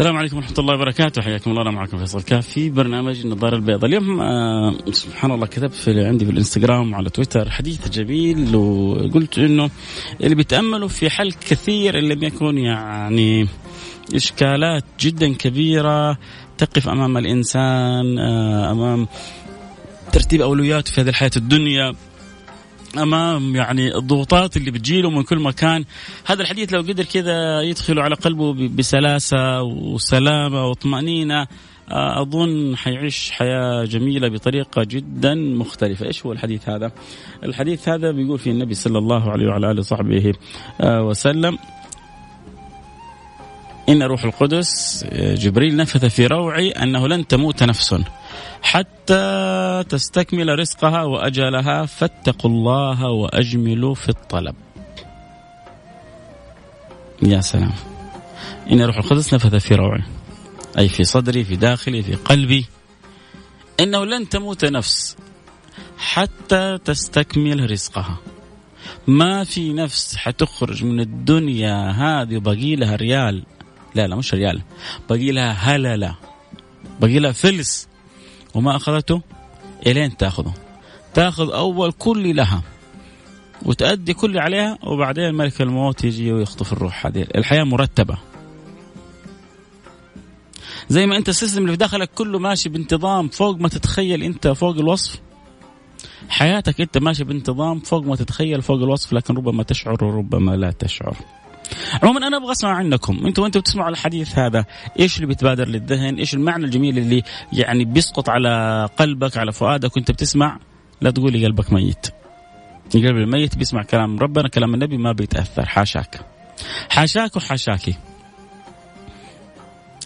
السلام عليكم ورحمة الله وبركاته. حياكم الله أنا معكم فيصل كاف في برنامج النظارة البيضاء. اليوم آه سبحان الله كتبت في عندي في الإنستغرام وعلى تويتر حديث جميل وقلت إنه اللي بيتأملوا في حل كثير إن لم يكن يعني إشكالات جدا كبيرة تقف أمام الإنسان آه أمام ترتيب أولوياته في هذه الحياة الدنيا. أمام يعني الضغوطات اللي بتجيله من كل مكان هذا الحديث لو قدر كذا يدخل على قلبه بسلاسة وسلامة وطمأنينة آه، أظن حيعيش حياة جميلة بطريقة جدا مختلفة، إيش هو الحديث هذا؟ الحديث هذا بيقول فيه النبي صلى الله عليه وعلى آله وصحبه آه، وسلم إن روح القدس جبريل نفث في روعي أنه لن تموت نفس حتى تستكمل رزقها وأجلها فاتقوا الله وأجملوا في الطلب. يا سلام. إن روح القدس نفث في روعي. أي في صدري في داخلي في قلبي إنه لن تموت نفس حتى تستكمل رزقها. ما في نفس حتخرج من الدنيا هذه باقي لها ريال لا لا مش ريال. باقي لها هلله باقي لها فلس. وما أخذته؟ إلين تأخذه. تأخذ أول كل لها. وتأدي كل عليها وبعدين ملك الموت يجي ويخطف الروح هذه. الحياة مرتبة. زي ما أنت السيستم اللي في داخلك كله ماشي بانتظام فوق ما تتخيل أنت فوق الوصف. حياتك أنت ماشي بانتظام فوق ما تتخيل فوق الوصف لكن ربما تشعر وربما لا تشعر. عموما أنا أبغى أسمع عنكم. أنتم وأنتم بتسمعوا الحديث هذا. إيش اللي بيتبادر للذهن؟ إيش المعنى الجميل اللي يعني بيسقط على قلبك على فؤادك وأنت بتسمع؟ لا تقولي قلبك ميت. القلب الميت بيسمع كلام ربنا كلام النبي ما بيتأثر. حاشاك. حاشاك وحاشاكي.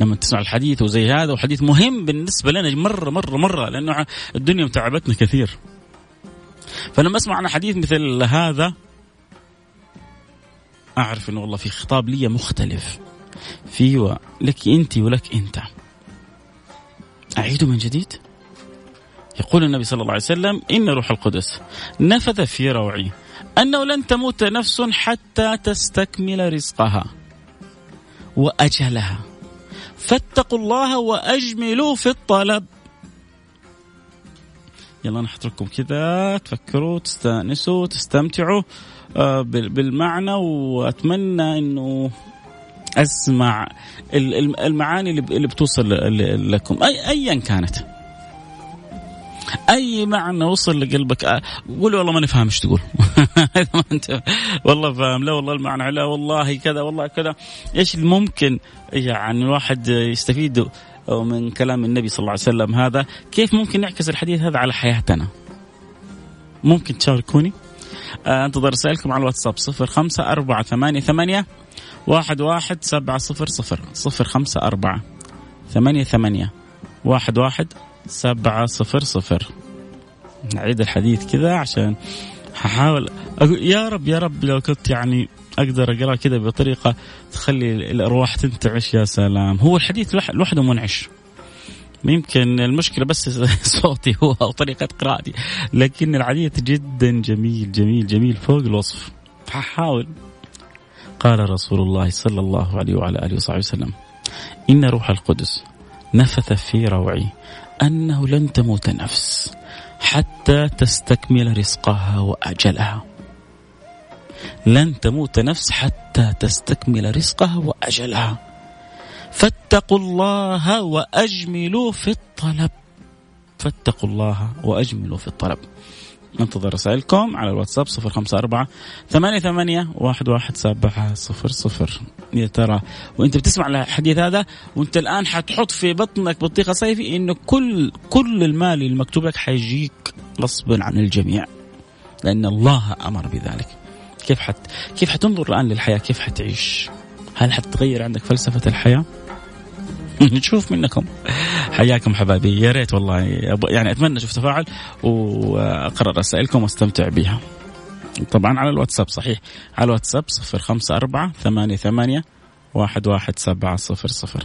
لما تسمع الحديث وزي هذا وحديث مهم بالنسبة لنا مره مره مرة لأنه الدنيا متعبتنا كثير. فلما أسمع عن حديث مثل هذا أعرف إنه والله في خطاب لي مختلف. في لك أنت ولك أنت. اعيده من جديد؟ يقول النبي صلى الله عليه وسلم إن روح القدس نفذ في روعي أنه لن تموت نفس حتى تستكمل رزقها وأجلها. فاتقوا الله وأجملوا في الطلب. يلا أنا لكم كذا تفكروا تستأنسوا تستمتعوا آه، بالمعنى وأتمنى إنه أسمع المعاني اللي بتوصل لكم. اي ايا كانت. أي معنى وصل لقلبك؟ آه، قول والله ما نفهم إيش تقول. والله فاهم. لا والله المعنى لا والله كذا والله كذا. إيش ممكن يعني الواحد يستفيد؟ من كلام النبي صلى الله عليه وسلم هذا. كيف ممكن نعكس الحديث هذا على حياتنا؟ ممكن تشاركوني؟ آه، انتظر رسائلكم على الواتساب صفر خمسة أربعة ثمانية ثمانية واحد واحد سبعة صفر صفر صفر خمسة أربعة ثمانية ثمانية واحد واحد سبعة صفر صفر. نعيد الحديث كذا عشان هحاول أقول يا رب يا رب لو كنت يعني أقدر أقرأ كذا بطريقة تخلي الأرواح تنتعش يا سلام. هو الحديث لوحده منعش. يمكن المشكلة بس صوتي هو أو طريقة قراءتي لكن الحديث جدا جميل جميل جميل فوق الوصف. ححاول قال رسول الله صلى الله عليه وعلى آله وصحبه وسلم إن روح القدس نفث في روعي أنه لن تموت نفس حتى تستكمل رزقها وأجلها. لن تموت نفس حتى تستكمل رزقها وأجلها. فاتقوا الله وأجملوا في الطلب. فاتقوا الله وأجملوا في الطلب. ننتظر رسائلكم على الواتساب صفر خمسة أربعة ثمانية ثمانية واحد واحد سبعة صفر صفر. يا ترى وأنت بتسمع الحديث هذا وأنت الآن حتحط في بطنك بطيخة صيفي انه كل كل المال المكتوب لك حيجيك غصبا عن الجميع. لأن الله أمر بذلك. كيف حت كيف حتنظر الآن للحياة؟ كيف حتعيش؟ هل حتغير عندك فلسفة الحياة؟ نشوف منكم. حياكم حبايبي. يا ريت والله. يعني أتمنى أشوف تفاعل واقرا رسائلكم وأستمتع بها. طبعا على الواتساب صحيح. على الواتساب صفر خمسة أربعة ثمانية ثمانية واحد واحد سبعة صفر صفر.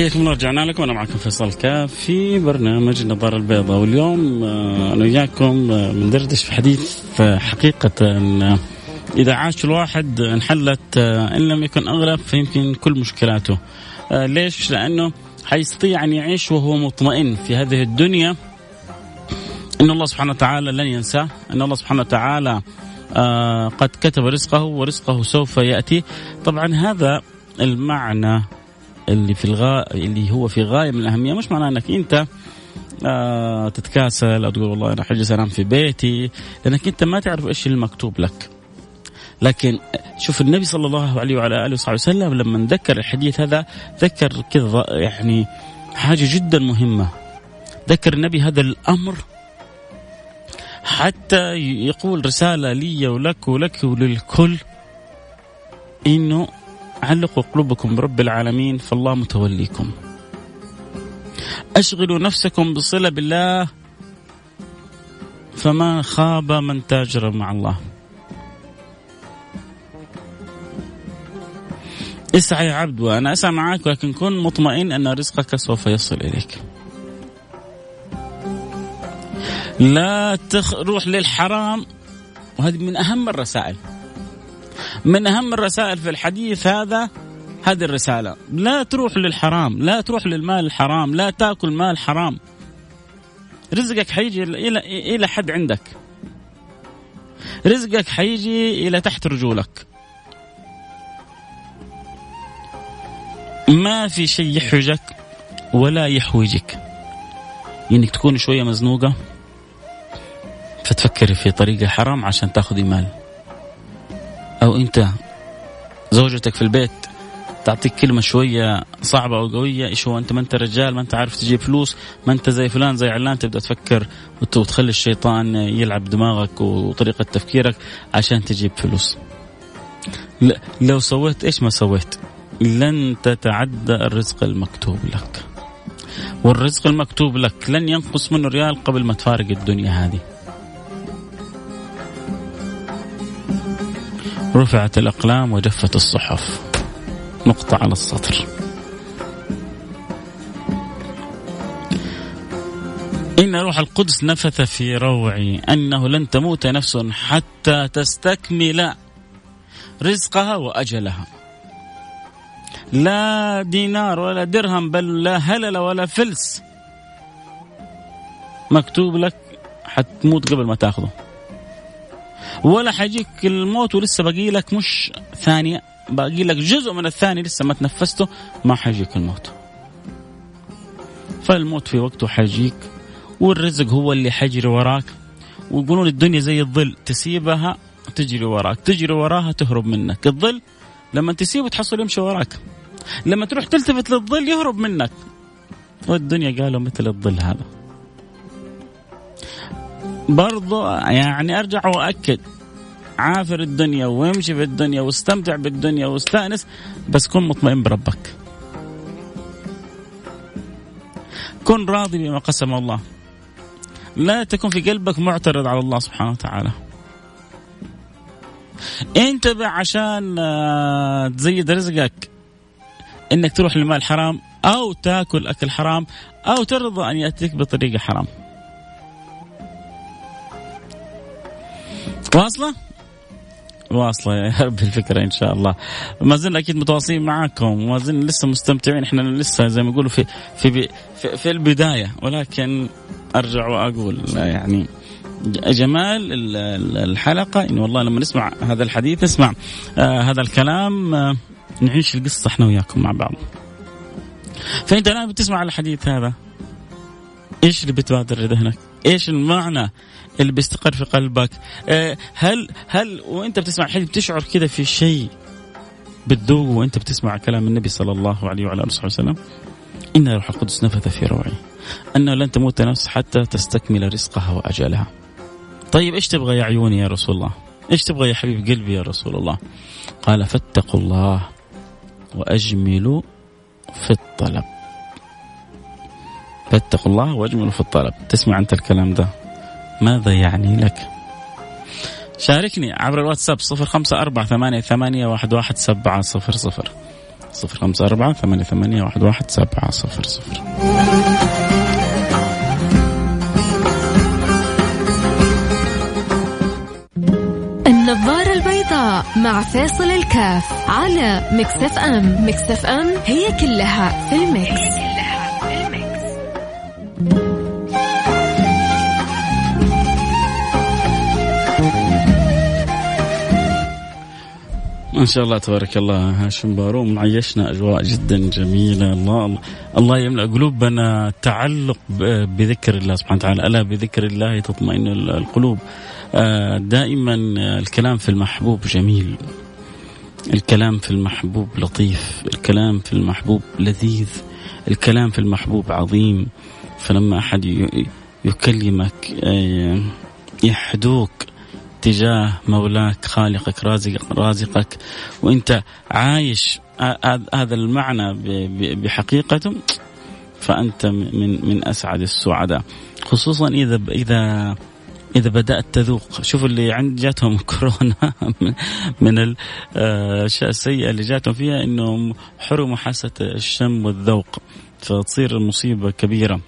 حياكم الله رجعنا لكم. أنا معكم فيصل كاف في برنامج النظارة البيضاء. واليوم آه، أنا وياكم بندردش آه، في حديث آه، حقيقة إذا عاش الواحد انحلت إن لم يكن اغلب فيمكن كل مشكلاته. ليش؟ لأنه حيستطيع أن يعيش وهو مطمئن في هذه الدنيا. إن الله سبحانه وتعالى لن ينساه. إن الله سبحانه وتعالى قد كتب رزقه ورزقه سوف يأتي. طبعا هذا المعنى اللي في الغاء اللي هو في غاية من الأهمية مش معناه إنك أنت آه تتكاسل أو تقول والله أنا حجلس انام في بيتي لأنك أنت ما تعرف إيش المكتوب لك. لكن شوف النبي صلى الله عليه وعلى آله وصحبه وسلم لما ذكر الحديث هذا ذكر كذا يعني حاجة جدا مهمة. ذكر النبي هذا الأمر حتى يقول رسالة لي ولك ولك وللكل إنه علقوا قلوبكم برب العالمين فالله متوليكم. أشغلوا نفسكم بصلة بالله فما خاب من تاجر مع الله. اسعى يا عبد وأنا أسعى معك ولكن كن مطمئن أن رزقك سوف يصل إليك. لا تروح للحرام وهذه من أهم الرسائل. من أهم الرسائل في الحديث هذا هذه الرسالة. لا تروح للحرام لا تروح للمال الحرام لا تأكل مال حرام. رزقك حيجي إلى إلى حد عندك. رزقك حيجي إلى تحت رجولك. ما في شيء يحوجك ولا يحوجك. انك تكون شوية مزنوقة فتفكري في طريقة حرام عشان تأخذي مال. أو أنت زوجتك في البيت تعطيك كلمة شوية صعبة أو قوية إيش هو؟ أنت ما أنت رجال ما أنت عارف تجيب فلوس ما أنت زي فلان زي علان تبدأ تفكر وتخلي الشيطان يلعب دماغك وطريقة تفكيرك عشان تجيب فلوس. لو سويت إيش ما سويت؟ لن تتعدى الرزق المكتوب لك. والرزق المكتوب لك لن ينقص منه ريال قبل ما تفارق الدنيا هذه. رفعت الأقلام وجفت الصحف. نقطة على السطر. إن روح القدس نفث في روعي أنه لن تموت نفس حتى تستكمل رزقها وأجلها. لا دينار ولا درهم بل لا هلل ولا فلس. مكتوب لك حتموت قبل ما تأخذه. ولا حيجيك الموت ولسه باقي لك مش ثانية باقي لك جزء من الثاني لسه ما تنفسته ما حيجيك الموت. فالموت في وقته حيجيك والرزق هو اللي حيجري وراك ويقولون الدنيا زي الظل تسيبها تجري وراك تجري وراها تهرب منك. الظل لما تسيبه تحصل يمشي وراك لما تروح تلتفت للظل يهرب منك. والدنيا قالوا مثل الظل هذا. برضو يعني أرجع وأكد. عافر الدنيا وامشي في الدنيا واستمتع بالدنيا واستأنس بس كن مطمئن بربك. كن راضي بما قسم الله. لا تكن في قلبك معترض على الله سبحانه وتعالى. انتبه عشان آه، تزيد رزقك إنك تروح للمال حرام أو تاكل أكل حرام أو ترضى أن يأتيك بطريقة حرام. واصلة؟ واصلة يا رب الفكرة إن شاء الله. ما زلنا أكيد متواصلين معاكم وما زلنا لسه مستمتعين. إحنا لسه زي ما يقولوا في في في, في البداية. ولكن أرجع وأقول يعني جمال الحلقة. انه والله لما نسمع هذا الحديث نسمع آه هذا الكلام آه نعيش القصة إحنا وياكم مع بعض. فأنت الآن بتسمع الحديث هذا؟ إيش اللي بتبادر ذهنك؟ إيش المعنى اللي بيستقر في قلبك؟ آه هل هل وأنت بتسمع الحديث بتشعر كذا في شيء بتذوق وأنت بتسمع كلام النبي صلى الله عليه وعلى آله وسلم؟ إن روح القدس نفث في روعي انه لن تموت نفس حتى تستكمل رزقها وأجلها. طيب إيش تبغى يا عيوني يا رسول الله؟ إيش تبغى يا حبيب قلبي يا رسول الله؟ قال فاتقوا الله وأجملوا في الطلب. فاتقوا الله واجملوا في الطلب، تسمع أنت الكلام ده. ماذا يعني لك؟ شاركني عبر الواتساب صفر خمسة أربعة ثمانية, ثمانية واحد, واحد سبعة صفر صفر. صفر خمسة أربعة ثمانية, ثمانية واحد, واحد سبعة صفر صفر. النظارة البيضاء مع فاصل الكاف على مكسف أم. مكسف أم هي كلها في المكس, ما شاء الله تبارك الله. هاشم باروم عيشنا أجواء جدا جميلة. الله الله يملأ قلوبنا. تعلق بذكر الله سبحانه وتعالى. ألا بذكر الله تطمئن القلوب. دائما الكلام في المحبوب جميل. الكلام في المحبوب لطيف. الكلام في المحبوب لذيذ. الكلام في المحبوب عظيم. فلما أحد يكلمك يحدوك تجاه مولاك خالقك رازق رازقك. وانت عايش هذا المعنى بحقيقته فأنت من من أسعد السعداء. خصوصا إذا اذا إذا بدأت تذوق. شوفوا اللي عند جاتهم كورونا من الاشياء السيئه اللي جاتهم فيها انهم حرموا حاسة الشم والذوق فتصير المصيبه كبيرة.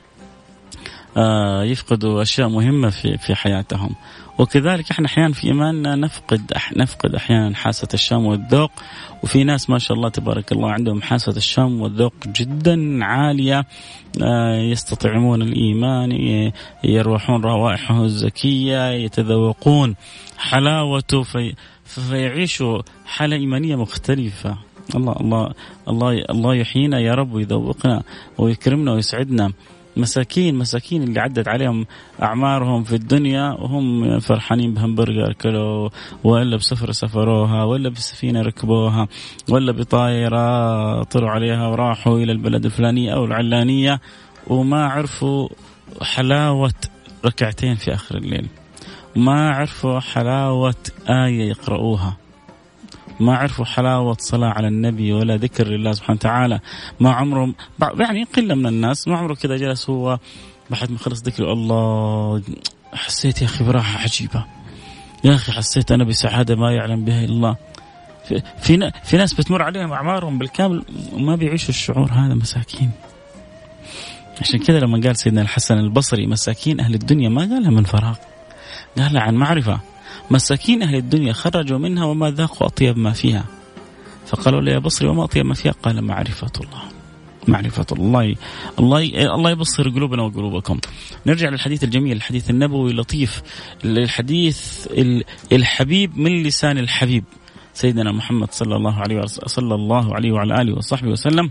يفقدوا أشياء مهمة في في حياتهم. وكذلك إحنا أحيانا في إيماننا نفقد نفقد أحيانا حاسة الشم والذوق وفي ناس ما شاء الله تبارك الله عندهم حاسة الشم والذوق جدا عالية يستطعمون الإيمان يروحون روائحه الزكية يتذوقون حلاوته في فيعيشوا حالة إيمانية مختلفة. الله الله الله الله يحيينا يا رب ويذوقنا ويكرمنا ويسعدنا. مساكين مساكين اللي عدت عليهم أعمارهم في الدنيا وهم فرحانين بهمبرجر كلوا ولا بسفره سفروها ولا بسفينة ركبوها ولا بطائره طلعوا عليها وراحوا إلى البلد الفلانية أو العلانية وما عرفوا حلاوة ركعتين في آخر الليل. ما عرفوا حلاوة آية يقرؤوها. ما عرفوا حلاوة صلاة على النبي ولا ذكر لله سبحانه وتعالى. ما عمرهم يعني قلة من الناس ما عمره كذا جلس هو بعد ما خلص ذكر الله حسيت يا أخي براحة عجيبة. يا أخي حسيت أنا بسعادة ما يعلم بها إلا الله. في, في, ناس بتمر عليهم أعمارهم بالكامل وما بيعيشوا الشعور هذا مساكين. عشان كذا لما قال سيدنا الحسن البصري مساكين أهل الدنيا ما قالها من فراغ قالها عن معرفة. مساكين أهل الدنيا خرجوا منها وما ذاقوا أطيب ما فيها. فقالوا له يا بصري وما أطيب ما فيها؟ قال معرفة الله. معرفة الله. الله الله يبصر قلوبنا وقلوبكم. نرجع للحديث الجميل، الحديث النبوي اللطيف، الحديث الحبيب من لسان الحبيب. سيدنا محمد صلى الله عليه صلى الله عليه وعلى آله وصحبه وسلم.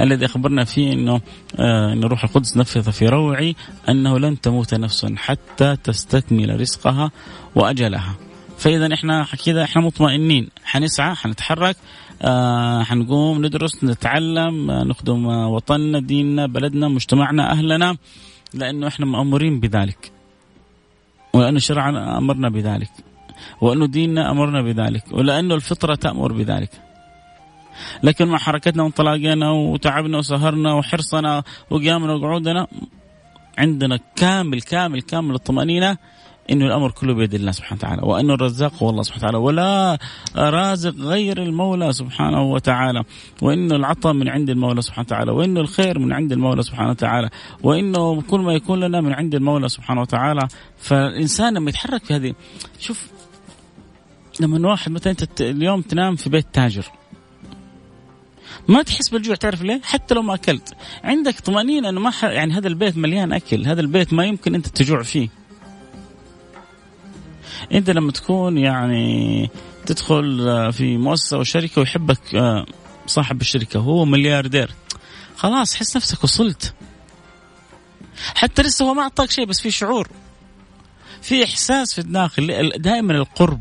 الذي أخبرنا فيه إنه آه إن روح القدس نفث في روعي أنه لن تموت نفس حتى تستكمل رزقها وأجلها. فإذا إحنا كذا إحنا مطمئنين حنسعى حنتحرك آه حنقوم ندرس نتعلم آه نخدم وطننا ديننا بلدنا مجتمعنا أهلنا لأنه إحنا مأمورين بذلك. ولأنه شرعنا أمرنا بذلك. وانه ديننا أمرنا بذلك ولأنه الفطرة تأمر بذلك. لكن مع حركتنا وانطلاقنا وتعبنا وسهرنا وحرصنا وقيامنا وقعودنا عندنا كامل كامل كامل الطمأنينة إنه الأمر كله بيد الله سبحانه وتعالى وانه الرزاق هو الله سبحانه وتعالى ولا رازق غير المولى سبحانه وتعالى وانه العطاء من عند المولى سبحانه وتعالى وانه الخير من عند المولى سبحانه وتعالى وإنه كل ما يكون لنا من عند المولى سبحانه وتعالى. فالإنسان لما يتحرك في هذه شوف لما واحد مثلا أنت اليوم تنام في بيت تاجر ما تحس بالجوع تعرف ليه؟ حتى لو ما أكلت. عندك طمأنينة إنه ما ح... يعني هذا البيت مليان أكل. هذا البيت ما يمكن أنت تجوع فيه. أنت لما تكون يعني تدخل في مؤسسة أو شركة ويحبك آه، صاحب الشركة وهو ملياردير خلاص حس نفسك وصلت. حتى لسه هو ما أعطاك شيء بس في شعور في إحساس في الداخل دائما القرب.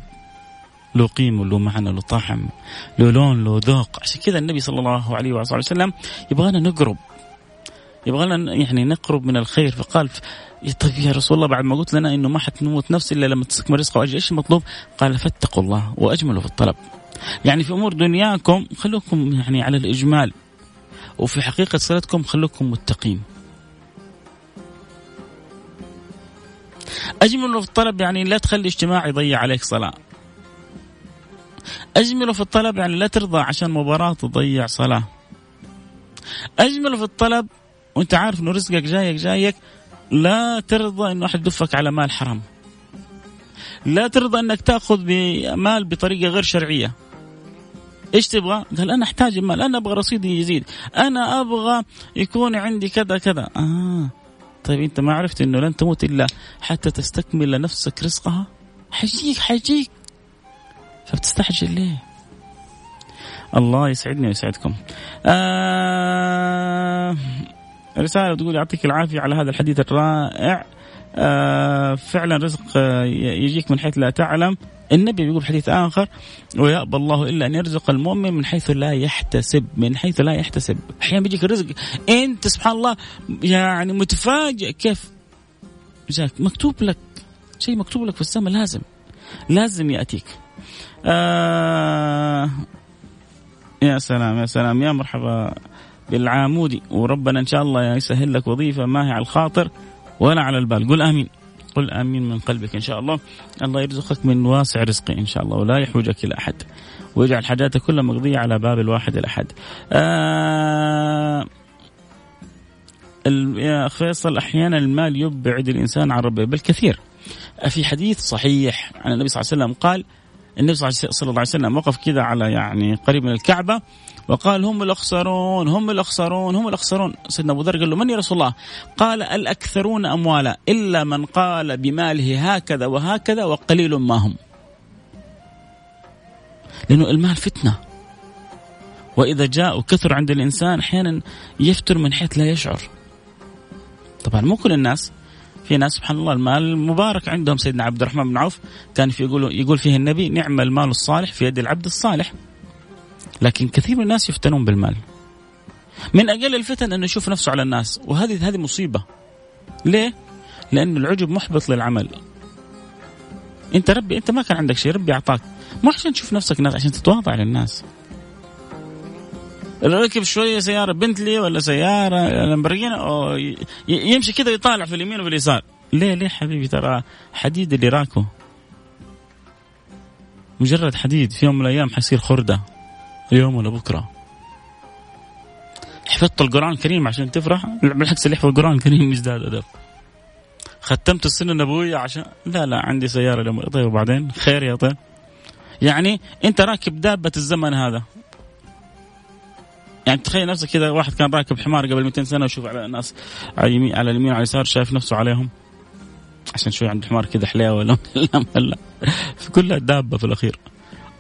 له قيمه له معنى له طعم له لون له ذوق عشان كذا النبي صلى الله عليه وصحبه وسلم يبغانا نقرب يبغانا يعني نقرب من الخير فقال طيب يا رسول الله بعد ما قلت لنا إنه ما حتموت نفس إلا لما تستكمل رزقه وأجل إيش المطلوب؟ قال فاتقوا الله وأجملوا في الطلب. يعني في أمور دنياكم خلوكم يعني على الإجمال وفي حقيقة صلتكم خلوكم متقين. أجملوا في الطلب يعني لا تخلي اجتماع يضيع عليك صلاة. أجملوا في الطلب يعني لا ترضى عشان مباراة تضيع صلاة. أجملوا في الطلب وأنت عارف إنه رزقك جايك جايك لا ترضى إنه أحد يدفك على مال حرام لا ترضى إنك تأخذ بمال بطريقة غير شرعية إيش تبغى؟ قال أنا أحتاج المال، أنا أبغى رصيدي يزيد، أنا أبغى يكون عندي كذا كذا، آه طيب أنت ما عرفت إنه لن تموت إلا حتى تستكمل لنفسك رزقها؟ حيجيك حيجيك فبتستعجل ليه؟ الله يسعدني ويسعدكم. آه رسالة تقول يعطيك العافية على هذا الحديث الرائع. آه فعلا رزق آه يجيك من حيث لا تعلم. النبي بيقول حديث آخر ويأبى الله إلا أن يرزق المؤمن من حيث لا يحتسب من حيث لا يحتسب. أحيانا بيجيك الرزق. أنت سبحان الله يعني متفاجئ كيف؟ جاك مكتوب لك شيء مكتوب لك في السماء لازم لازم يأتيك. آه يا سلام يا سلام يا مرحبا بالعامودي. وربنا إن شاء الله يسهل لك وظيفة ما هي على الخاطر ولا على البال. قل آمين. قل آمين من قلبك إن شاء الله. الله يرزقك من واسع رزقه إن شاء الله ولا يحوجك إلى أحد. ويجعل حاجاتك كلها مقضية على باب الواحد الاحد آه يا فيصل أحيانا المال يبعد الإنسان عن ربه بل كثير. في حديث صحيح عن النبي صلى الله عليه وسلم قال النبي صلى الله عليه وسلم وقف كذا على يعني قريب من الكعبة وقال هم الأخسرون هم الأخسرون هم الأخسرون سيدنا أبو ذر قال له من يا رسول الله؟ قال الأكثرون أموالا إلا من قال بماله هكذا وهكذا وقليل ما هم. لأنه المال فتنة. وإذا جاء وكثر عند الإنسان أحيانا يفتر من حيث لا يشعر. طبعا مو كل الناس في ناس سبحان الله المال مبارك عندهم سيدنا عبد الرحمن بن عوف. كان في يقول يقول فيه النبي نعم المال الصالح في يد العبد الصالح. لكن كثير من الناس يفتنون بالمال. من أقل الفتن انه يشوف نفسه على الناس. وهذه هذه مصيبة. ليه؟ لأن العجب محبط للعمل. أنت ربي أنت ما كان عندك شيء ربي أعطاك. مو عشان تشوف نفسك ناس عشان تتواضع للناس. ركب شوية سيارة بنتلي ولا سيارة لامبرجيني يمشي كذا يطالع في اليمين وفي اليسار. ليه ليه حبيبي؟ ترى حديد اللي راكبه. مجرد حديد في يوم من الأيام حيصير خردة اليوم ولا بكرة. حفظت القرآن الكريم عشان تفرح؟ بالعكس اللي يحفظ القرآن الكريم يزداد أدب. ختمت السنة النبوية عشان لا لا عندي سيارة اليوم طيب وبعدين؟ خير يا طيب. يعني أنت راكب دابة الزمن هذا. يعني تخيل نفسك كذا واحد كان راكب حمار قبل 200 سنة ويشوف على الناس على اليمين على اليمين وعلى اليسار شايف نفسه عليهم. عشان شوي عنده حمار كذا حليوه ولا لا في كلها دابة في الأخير.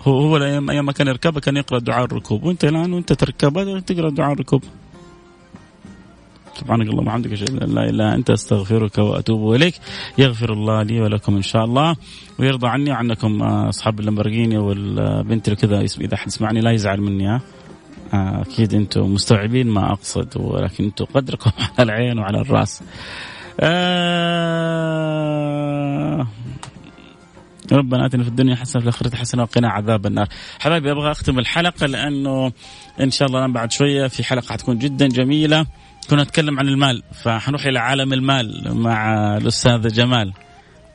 هو هو أيام ما كان يركبها كان يقرأ دعاء الركوب. وأنت الآن وأنت تركبها تقرأ دعاء الركوب. سبحانك اللهم وبحمدك أشهد أن لا إله إلا أنت أستغفرك وأتوب إليك. يغفر الله لي ولكم إن شاء الله. ويرضى عني وعنكم أصحاب اللمبرجيني والبنت كذا إذا حد يسمعني لا يزعل مني ها. أكيد أنتم مستوعبين ما أقصد ولكن أنتم قدركم على العين وعلى الرأس آه ربنا آتنا في الدنيا حسنة في الآخرة حسنة وقنا عذاب النار. حبايبي أبغى أختم الحلقة لأنه إن شاء الله بعد شوية في حلقة حتكون جدا جميلة كنا نتكلم عن المال فحنروح إلى عالم المال مع الأستاذ جمال.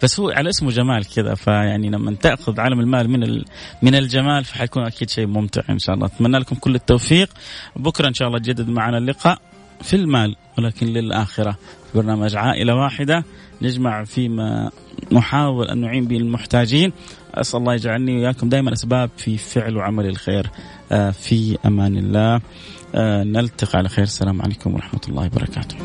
بس هو على اسمه جمال كذا فيعني لما تأخذ عالم المال من من الجمال فحيكون أكيد شيء ممتع إن شاء الله. أتمنى لكم كل التوفيق. بكرة إن شاء الله تجدد معنا اللقاء في المال ولكن للآخرة. برنامج عائلة واحدة. نجمع فيما نحاول أن نعين به المحتاجين. أسأل الله يجعلني وإياكم دائما أسباب في فعل وعمل الخير آه، في أمان الله. آه، نلتقي على خير. السلام عليكم ورحمة الله وبركاته.